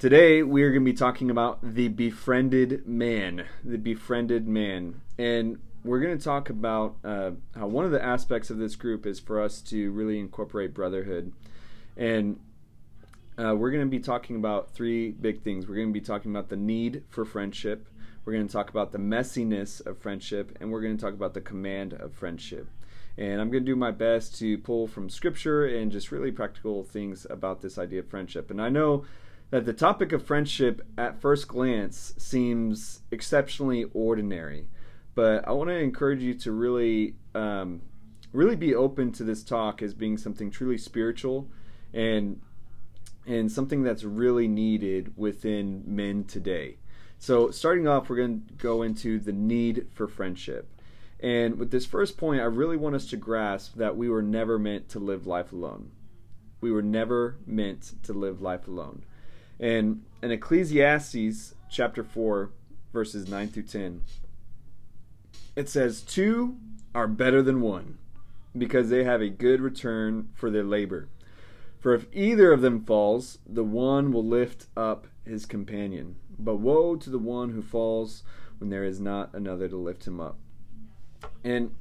Today, we are going to be talking about the befriended man. The befriended man. And we're going to talk about uh, how one of the aspects of this group is for us to really incorporate brotherhood. And uh, we're going to be talking about three big things. We're going to be talking about the need for friendship, we're going to talk about the messiness of friendship, and we're going to talk about the command of friendship. And I'm going to do my best to pull from scripture and just really practical things about this idea of friendship. And I know that the topic of friendship at first glance seems exceptionally ordinary, but I want to encourage you to really, um, really be open to this talk as being something truly spiritual and and something that's really needed within men today. So, starting off, we're going to go into the need for friendship. And with this first point, I really want us to grasp that we were never meant to live life alone. We were never meant to live life alone. And in Ecclesiastes chapter 4, verses 9 through 10, it says, Two are better than one, because they have a good return for their labor. For if either of them falls, the one will lift up his companion. But woe to the one who falls when there is not another to lift him up. And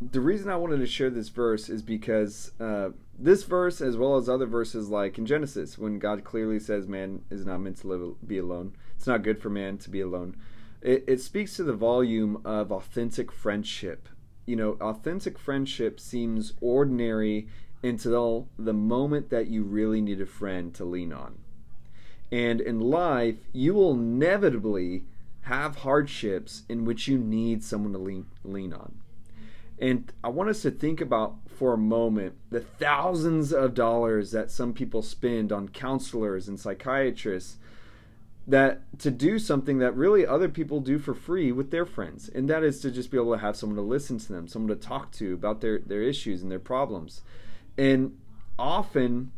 the reason I wanted to share this verse is because uh, this verse, as well as other verses like in Genesis, when God clearly says man is not meant to live, be alone, it's not good for man to be alone. It, it speaks to the volume of authentic friendship. You know, authentic friendship seems ordinary until the moment that you really need a friend to lean on. And in life, you will inevitably have hardships in which you need someone to lean, lean on. And I want us to think about for a moment the thousands of dollars that some people spend on counselors and psychiatrists that to do something that really other people do for free with their friends. And that is to just be able to have someone to listen to them someone to talk to about their their issues and their problems. And often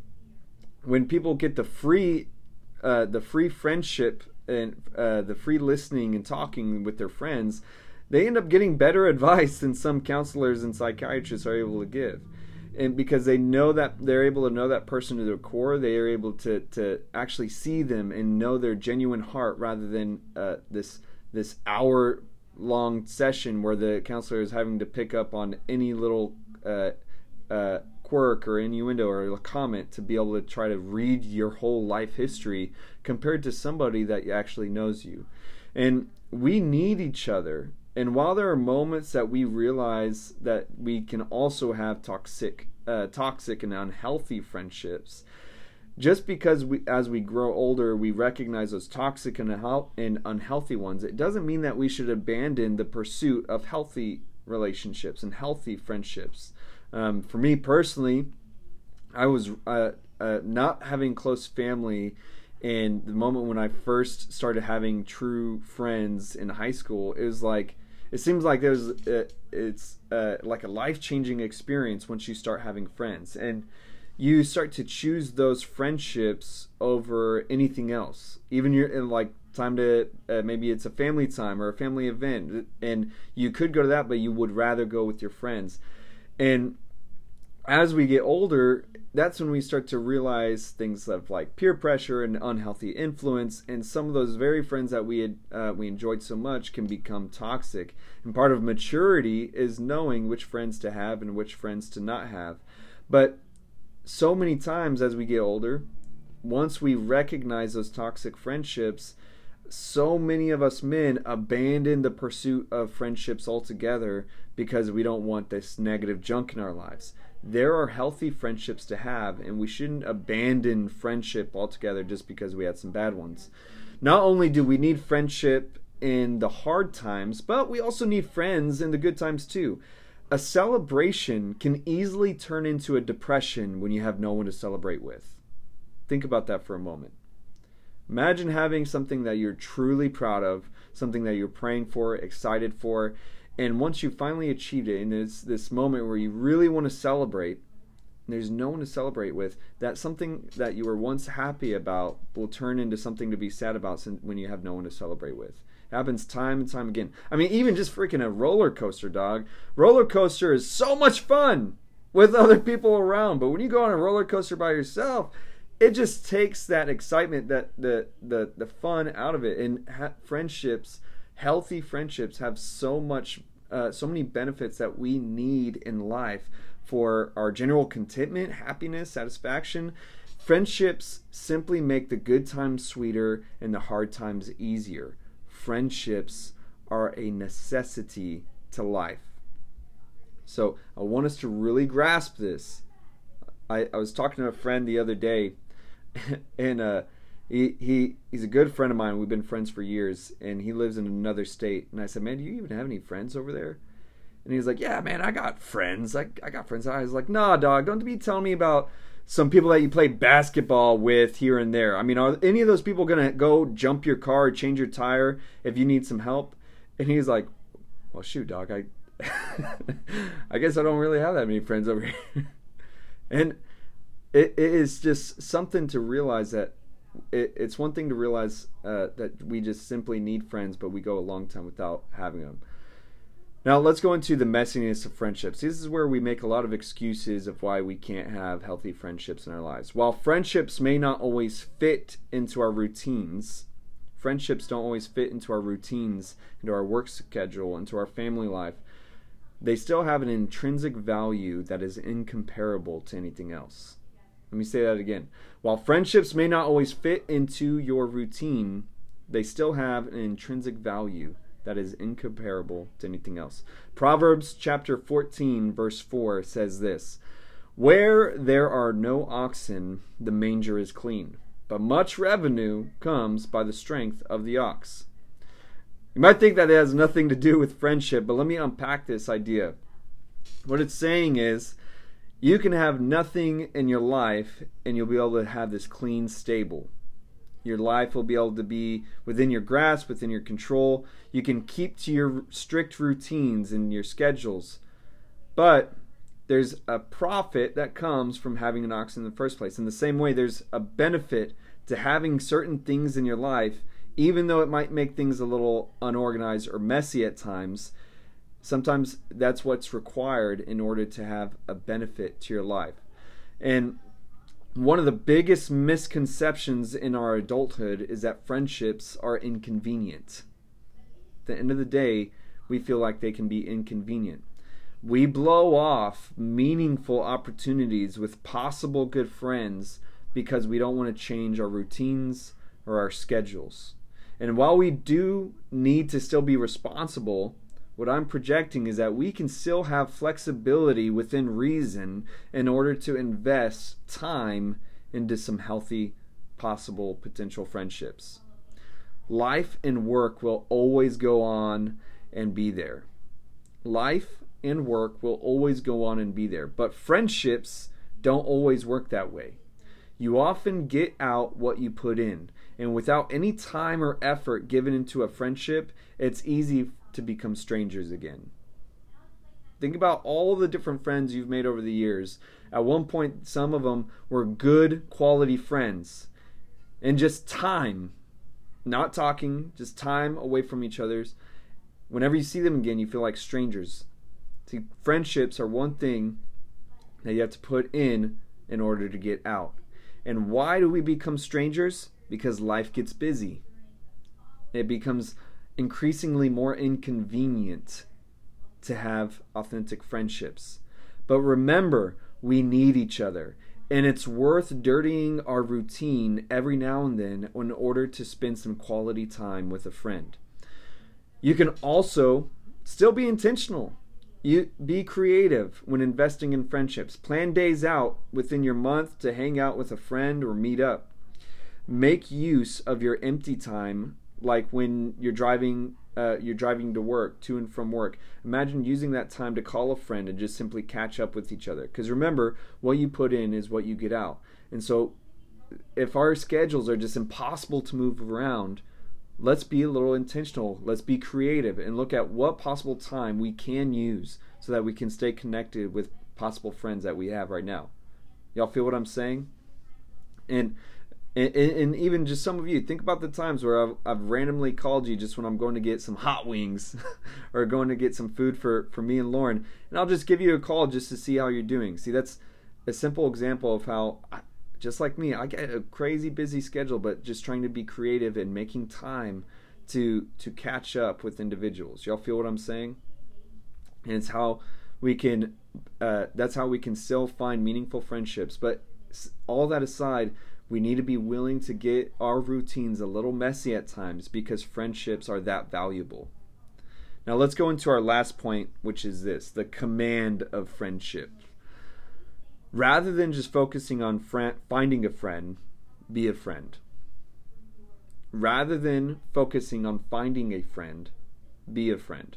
when people get the free uh, the free friendship and uh, the free listening and talking with their friends they end up getting better advice than some counselors and psychiatrists are able to give. And because they know that they're able to know that person to their core they are able to to actually see them and know their genuine heart rather than uh, this this hour long session where the counselor is having to pick up on any little uh, uh, quirk or innuendo or a comment to be able to try to read your whole life history compared to somebody that actually knows you. And we need each other and while there are moments that we realize that we can also have toxic, uh, toxic and unhealthy friendships, just because we, as we grow older, we recognize those toxic and, and unhealthy ones, it doesn't mean that we should abandon the pursuit of healthy relationships and healthy friendships. Um, for me personally, I was uh, uh, not having close family and the moment when I first started having true friends in high school, it was like it seems like there's uh, it's uh, like a life changing experience once you start having friends. And you start to choose those friendships over anything else. Even you're in like time to uh, maybe it's a family time or a family event. And you could go to that but you would rather go with your friends. And as we get older, that's when we start to realize things of like peer pressure and unhealthy influence, and some of those very friends that we had uh, we enjoyed so much can become toxic. And part of maturity is knowing which friends to have and which friends to not have. But so many times as we get older, once we recognize those toxic friendships, so many of us men abandon the pursuit of friendships altogether because we don't want this negative junk in our lives there are healthy friendships to have, and we shouldn't abandon friendship altogether just because we had some bad ones. Not only do we need friendship in the hard times, but we also need friends in the good times too. A celebration can easily turn into a depression when you have no one to celebrate with. Think about that for a moment. Imagine having something that you're truly proud of, something that you're praying for, excited for, and once you finally achieved it, and it's this moment where you really want to celebrate, there's no one to celebrate with, that something that you were once happy about will turn into something to be sad about when you have no one to celebrate with. It happens time and time again. I mean, even just freaking a roller coaster, dog. Roller coaster is so much fun with other people around, but when you go on a roller coaster by yourself, it just takes that excitement, that the the the fun out of it. And ha- friendships, healthy friendships, have so much, uh, so many benefits that we need in life for our general contentment, happiness, satisfaction. Friendships simply make the good times sweeter and the hard times easier. Friendships are a necessity to life. So I want us to really grasp this. I, I was talking to a friend the other day, and uh, he, he he's a good friend of mine. We've been friends for years, and he lives in another state. And I said, "Man, do you even have any friends over there?" And he's like, "Yeah, man, I got friends. I, I got friends." I was like, "Nah, dog, don't be telling me about some people that you play basketball with here and there. I mean, are any of those people gonna go jump your car, change your tire if you need some help?" And he's like, "Well, shoot, dog, I." I guess I don't really have that many friends over here. and it, it is just something to realize that it, it's one thing to realize uh, that we just simply need friends, but we go a long time without having them. Now, let's go into the messiness of friendships. This is where we make a lot of excuses of why we can't have healthy friendships in our lives. While friendships may not always fit into our routines, friendships don't always fit into our routines, into our work schedule, into our family life they still have an intrinsic value that is incomparable to anything else. Let me say that again. While friendships may not always fit into your routine, they still have an intrinsic value that is incomparable to anything else. Proverbs chapter 14, verse 4 says this Where there are no oxen, the manger is clean, but much revenue comes by the strength of the ox. You might think that it has nothing to do with friendship, but let me unpack this idea. What it's saying is you can have nothing in your life and you'll be able to have this clean stable. Your life will be able to be within your grasp, within your control. You can keep to your strict routines and your schedules. But there's a profit that comes from having an ox in the first place. In the same way, there's a benefit to having certain things in your life even though it might make things a little unorganized or messy at times, sometimes that's what's required in order to have a benefit to your life. And one of the biggest misconceptions in our adulthood is that friendships are inconvenient. At the end of the day, we feel like they can be inconvenient. We blow off meaningful opportunities with possible good friends because we don't want to change our routines or our schedules. And while we do need to still be responsible, what I'm projecting is that we can still have flexibility within reason in order to invest time into some healthy, possible potential friendships. Life and work will always go on and be there. Life and work will always go on and be there, but friendships don't always work that way. You often get out what you put in and without any time or effort given into a friendship, it's easy to become strangers again. Think about all the different friends you've made over the years. At one point, some of them were good quality friends. And just time, not talking, just time away from each other's. Whenever you see them again, you feel like strangers. See, friendships are one thing that you have to put in in order to get out. And why do we become strangers? because life gets busy. It becomes increasingly more inconvenient to have authentic friendships. But remember, we need each other. And it's worth dirtying our routine every now and then in order to spend some quality time with a friend. You can also still be intentional. You be creative when investing in friendships. Plan days out within your month to hang out with a friend or meet up make use of your empty time like when you're driving uh, you're driving to work to and from work imagine using that time to call a friend and just simply catch up with each other. Because remember what you put in is what you get out. And so if our schedules are just impossible to move around let's be a little intentional. Let's be creative and look at what possible time we can use so that we can stay connected with possible friends that we have right now. Y'all feel what i'm saying? And and, and, even just some of you think about the times where I've, I've randomly called you just when i'm going to get some hot wings or going to get some food for, for me and lauren and i'll just give you a call just to see how you're doing see that's a simple example of how just like me. I get a crazy busy schedule, but just trying to be creative and making time to to catch up with individuals. Y'all feel what I'm saying? And it's how we can. Uh, that's how we can still find meaningful friendships. But all that aside, we need to be willing to get our routines a little messy at times because friendships are that valuable. Now let's go into our last point, which is this the command of friendship. Rather than just focusing on friend, finding a friend, be a friend. Rather than focusing on finding a friend, be a friend.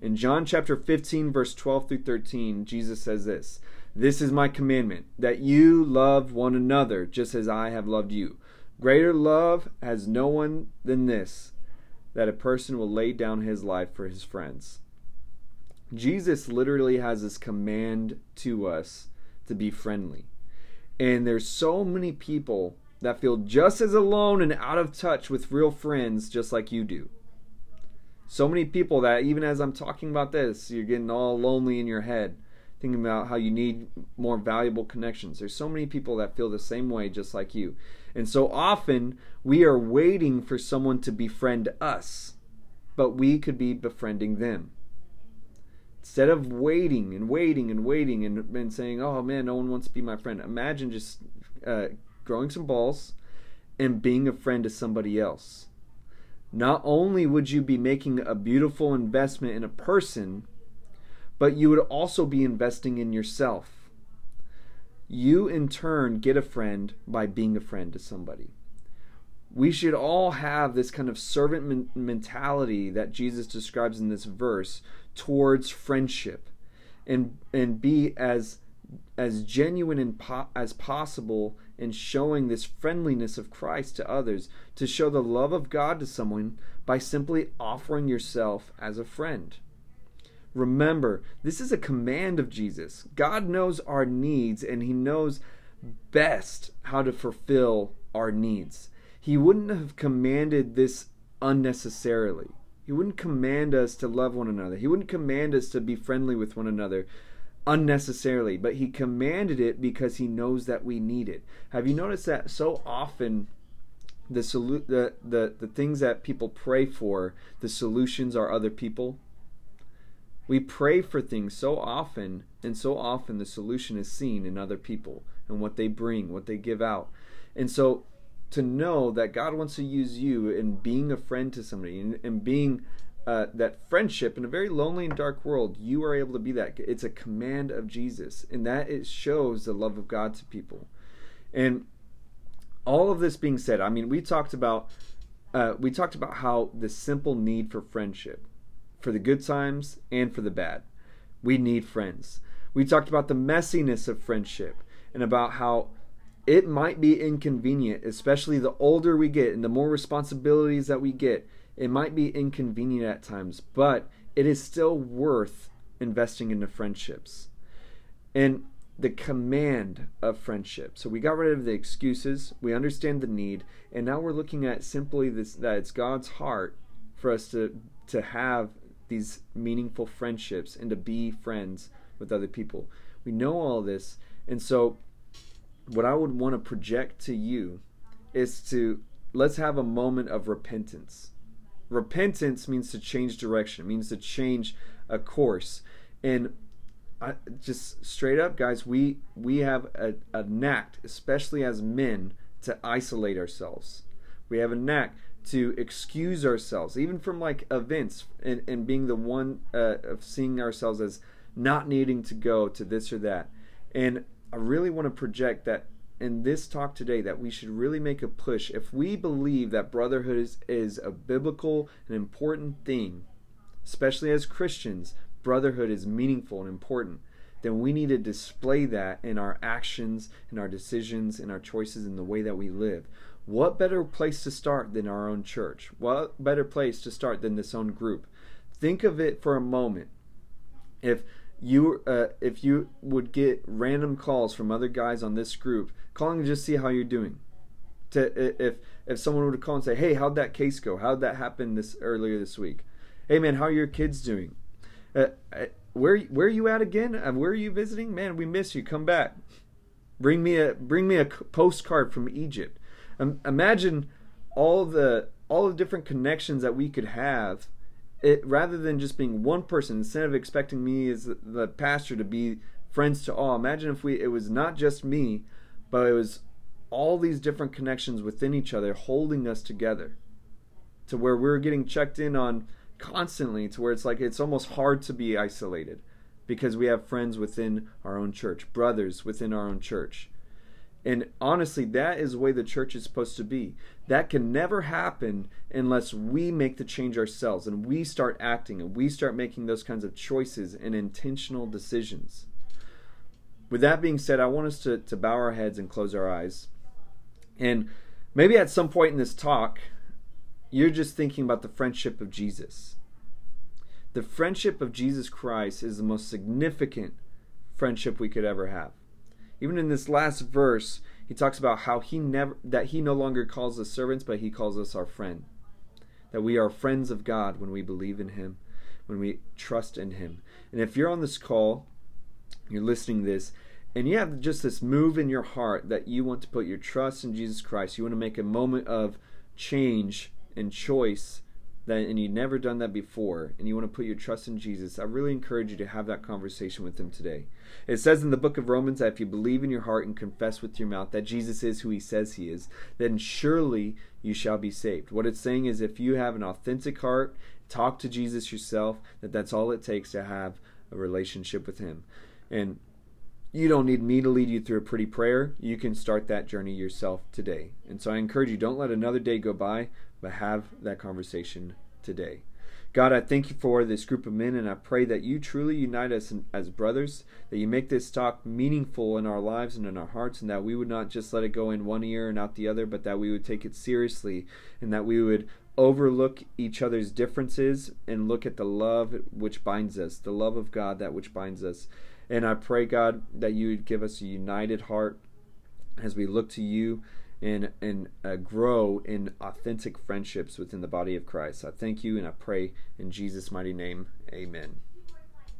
In John chapter 15, verse 12 through 13, Jesus says this This is my commandment, that you love one another just as I have loved you. Greater love has no one than this that a person will lay down his life for his friends. Jesus literally has this command to us to be friendly. And there's so many people that feel just as alone and out of touch with real friends just like you do. So many people that even as I'm talking about this, you're getting all lonely in your head, thinking about how you need more valuable connections. There's so many people that feel the same way just like you. And so often we are waiting for someone to befriend us, but we could be befriending them. Instead of waiting and waiting and waiting and, and saying, oh man, no one wants to be my friend, imagine just uh, growing some balls and being a friend to somebody else. Not only would you be making a beautiful investment in a person, but you would also be investing in yourself you in turn get a friend by being a friend to somebody. We should all have this kind of servant mentality that Jesus describes in this verse towards friendship and and be as as genuine and po- as possible in showing this friendliness of Christ to others to show the love of God to someone by simply offering yourself as a friend. Remember, this is a command of Jesus. God knows our needs and He knows best how to fulfill our needs. He wouldn't have commanded this unnecessarily. He wouldn't command us to love one another. He wouldn't command us to be friendly with one another unnecessarily, but He commanded it because He knows that we need it. Have you noticed that so often? The, solu- the, the the things that people pray for, the solutions are other people we pray for things so often, and so often the solution is seen in other people and what they bring, what they give out. And so to know that God wants to use you in being a friend to somebody and, and being uh, that friendship in a very lonely and dark world, you are able to be that. It's a command of Jesus, and that it shows the love of God to people. And all of this being said, I mean, we talked about uh, we talked about how the simple need for friendship for the good times and for the bad. We need friends. We talked about the messiness of friendship and about how it might be inconvenient, especially the older we get and the more responsibilities that we get. It might be inconvenient at times, but it is still worth investing into friendships. And the command of friendship. So we got rid of the excuses, we understand the need, and now we're looking at simply this that it's God's heart for us to to have these meaningful friendships and to be friends with other people. We know all this, and so what I would want to project to you is to let's have a moment of repentance. Repentance means to change direction, it means to change a course. And I, just straight up, guys, we we have a, a knack, especially as men, to isolate ourselves. We have a knack to excuse ourselves, even from like events, and, and being the one uh, of seeing ourselves as not needing to go to this or that. And I really want to project that in this talk today that we should really make a push. If we believe that brotherhood is, is a biblical and important thing, especially as Christians, brotherhood is meaningful and important, then we need to display that in our actions, in our decisions, in our choices, in the way that we live. What better place to start than our own church? What better place to start than this own group? Think of it for a moment. If you uh, if you would get random calls from other guys on this group, calling to just see how you're doing. To if if someone would call and say, "Hey, how'd that case go? How'd that happen this earlier this week? Hey, man, how are your kids doing? Uh, uh where where are you at again? Uh, where are you visiting? Man, we miss you. Come back." Bring me a bring me a postcard from Egypt. Um, imagine all the all the different connections that we could have. It rather than just being one person. Instead of expecting me as the, pastor to be friends to all. Imagine if we it was not just me, but it was all these different connections within each other holding us together to where we're getting checked in on constantly to where it's like it's almost hard to be isolated because we have friends within our own church, brothers within our own church. And honestly, that is the way the church is supposed to be. That can never happen unless we make the change ourselves and we start acting and we start making those kinds of choices and intentional decisions. With that being said, I want us to, to bow our heads and close our eyes. And maybe at some point in this talk, you're just thinking about the friendship of Jesus. The friendship of Jesus Christ is the most significant friendship we could ever have. Even in this last verse, he talks about how he never that he no longer calls us servants, but he calls us our friend. That we are friends of God when we believe in him, when we trust in him. And if you're on this call, you're listening this, and you have just this move in your heart that you want to put your trust in Jesus Christ, you want to make a moment of change and choice that and you've never done that before and you want to put your trust in Jesus, I really encourage you to have that conversation with him today. It says in the book of Romans that if you believe in your heart and confess with your mouth that Jesus is who he says he is, then surely you shall be saved. What it's saying is if you have an authentic heart, talk to Jesus yourself, that that's all it takes to have a relationship with him. And you don't need me to lead you through a pretty prayer. You can start that journey yourself today. And so I encourage you, don't let another day go by but have that conversation today. God, I thank you for this group of men, and I pray that you truly unite us as brothers, that you make this talk meaningful in our lives and in our hearts, and that we would not just let it go in one ear and out the other, but that we would take it seriously, and that we would overlook each other's differences and look at the love which binds us, the love of God that which binds us. And I pray, God, that you would give us a united heart as we look to you and and uh, grow in authentic friendships within the body of Christ. I thank you and I pray in Jesus' mighty name. Amen.